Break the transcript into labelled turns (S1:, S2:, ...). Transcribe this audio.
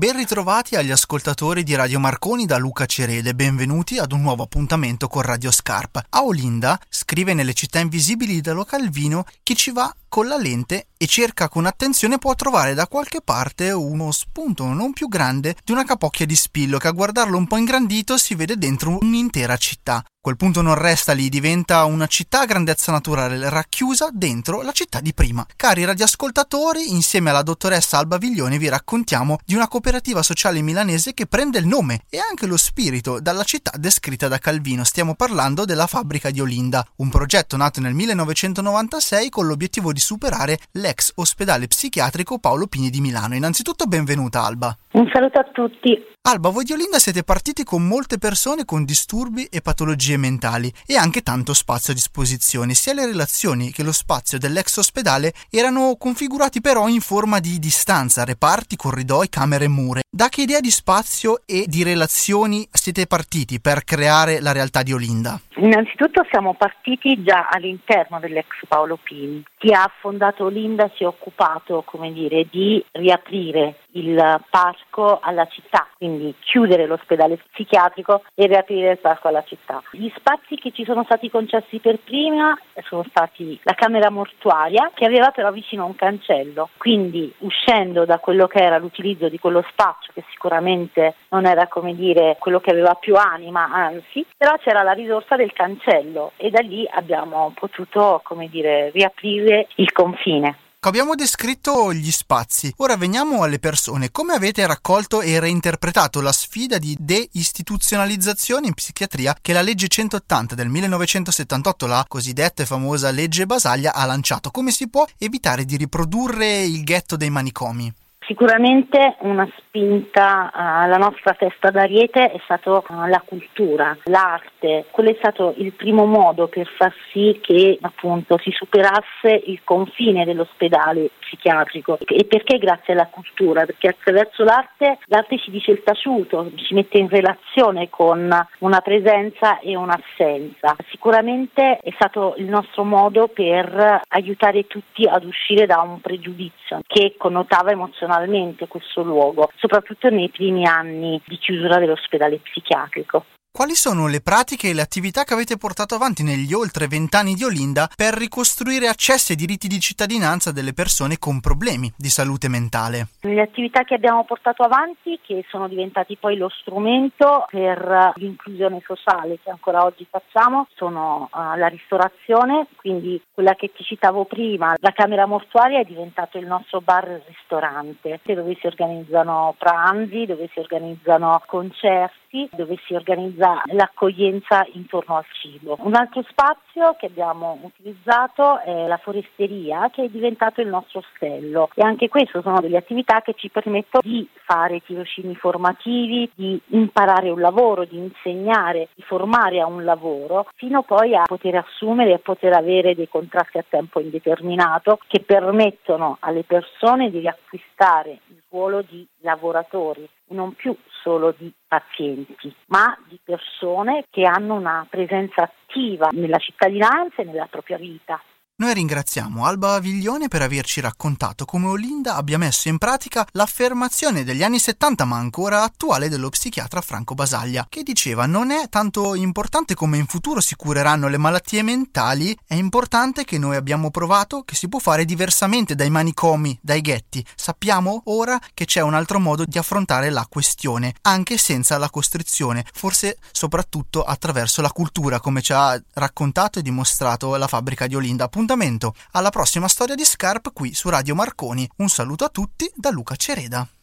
S1: Ben ritrovati agli ascoltatori di Radio Marconi da Luca Cerede, benvenuti ad un nuovo appuntamento con Radio Scarpa. A Olinda, scrive nelle città invisibili da Calvino, chi ci va con la lente e cerca con attenzione può trovare da qualche parte uno spunto non più grande di una capocchia di spillo che a guardarlo un po' ingrandito si vede dentro un'intera città. Quel punto non resta lì, diventa una città a grandezza naturale racchiusa dentro la città di prima. Cari radioascoltatori, insieme alla dottoressa Alba Viglione vi raccontiamo di una cooperativa sociale milanese che prende il nome e anche lo spirito dalla città descritta da Calvino. Stiamo parlando della fabbrica di Olinda, un progetto nato nel 1996 con l'obiettivo di superare l'ex ospedale psichiatrico Paolo Pini di Milano. Innanzitutto benvenuta Alba.
S2: Un saluto a tutti.
S1: Alba, voi di Olinda siete partiti con molte persone con disturbi e patologie mentali e anche tanto spazio a disposizione. Sia le relazioni che lo spazio dell'ex ospedale erano configurati però in forma di distanza, reparti, corridoi, camere e mure. Da che idea di spazio e di relazioni siete partiti per creare la realtà di Olinda?
S2: Innanzitutto siamo partiti già all'interno dell'ex Paolo Pini. Chi ha fondato Olinda si è occupato, come dire, di riaprire il parco alla città, quindi chiudere l'ospedale psichiatrico e riaprire il parco alla città. Gli spazi che ci sono stati concessi per prima sono stati la camera mortuaria che aveva però vicino un cancello, quindi uscendo da quello che era l'utilizzo di quello spazio che sicuramente non era come dire quello che aveva più anima, anzi, però c'era la risorsa del cancello e da lì abbiamo potuto come dire riaprire il confine.
S1: Abbiamo descritto gli spazi, ora veniamo alle persone. Come avete raccolto e reinterpretato la sfida di deistituzionalizzazione in psichiatria che la legge 180 del 1978, la cosiddetta e famosa legge Basaglia, ha lanciato? Come si può evitare di riprodurre il ghetto dei manicomi?
S2: Sicuramente una spinta alla nostra testa d'ariete è stata la cultura, l'arte. Quello è stato il primo modo per far sì che appunto si superasse il confine dell'ospedale psichiatrico. E perché grazie alla cultura? Perché attraverso l'arte l'arte ci dice il taciuto, ci mette in relazione con una presenza e un'assenza. Sicuramente è stato il nostro modo per aiutare tutti ad uscire da un pregiudizio che connotava emozionalmente personalmente questo luogo, soprattutto nei primi anni di chiusura dell'ospedale psichiatrico.
S1: Quali sono le pratiche e le attività che avete portato avanti negli oltre vent'anni di Olinda per ricostruire accessi e diritti di cittadinanza delle persone con problemi di salute mentale?
S2: Le attività che abbiamo portato avanti, che sono diventati poi lo strumento per l'inclusione sociale che ancora oggi facciamo, sono uh, la ristorazione, quindi quella che ti citavo prima, la camera mortuaria è diventato il nostro bar-ristorante, dove si organizzano pranzi, dove si organizzano concerti, dove si organizza l'accoglienza intorno al cibo. Un altro spazio che abbiamo utilizzato è la foresteria che è diventato il nostro ostello e anche questo sono delle attività che ci permettono di fare tirocini formativi, di imparare un lavoro, di insegnare, di formare a un lavoro fino poi a poter assumere e poter avere dei contratti a tempo indeterminato che permettono alle persone di riacquistare il ruolo di lavoratori non più solo di pazienti, ma di persone che hanno una presenza attiva nella cittadinanza e nella propria vita.
S1: Noi ringraziamo Alba Aviglione per averci raccontato come Olinda abbia messo in pratica l'affermazione degli anni 70 ma ancora attuale dello psichiatra Franco Basaglia, che diceva non è tanto importante come in futuro si cureranno le malattie mentali, è importante che noi abbiamo provato che si può fare diversamente dai manicomi, dai ghetti. Sappiamo ora che c'è un altro modo di affrontare la questione, anche senza la costrizione, forse soprattutto attraverso la cultura, come ci ha raccontato e dimostrato la fabbrica di Olinda appuntamento alla prossima storia di Scarp qui su Radio Marconi. Un saluto a tutti da Luca Cereda.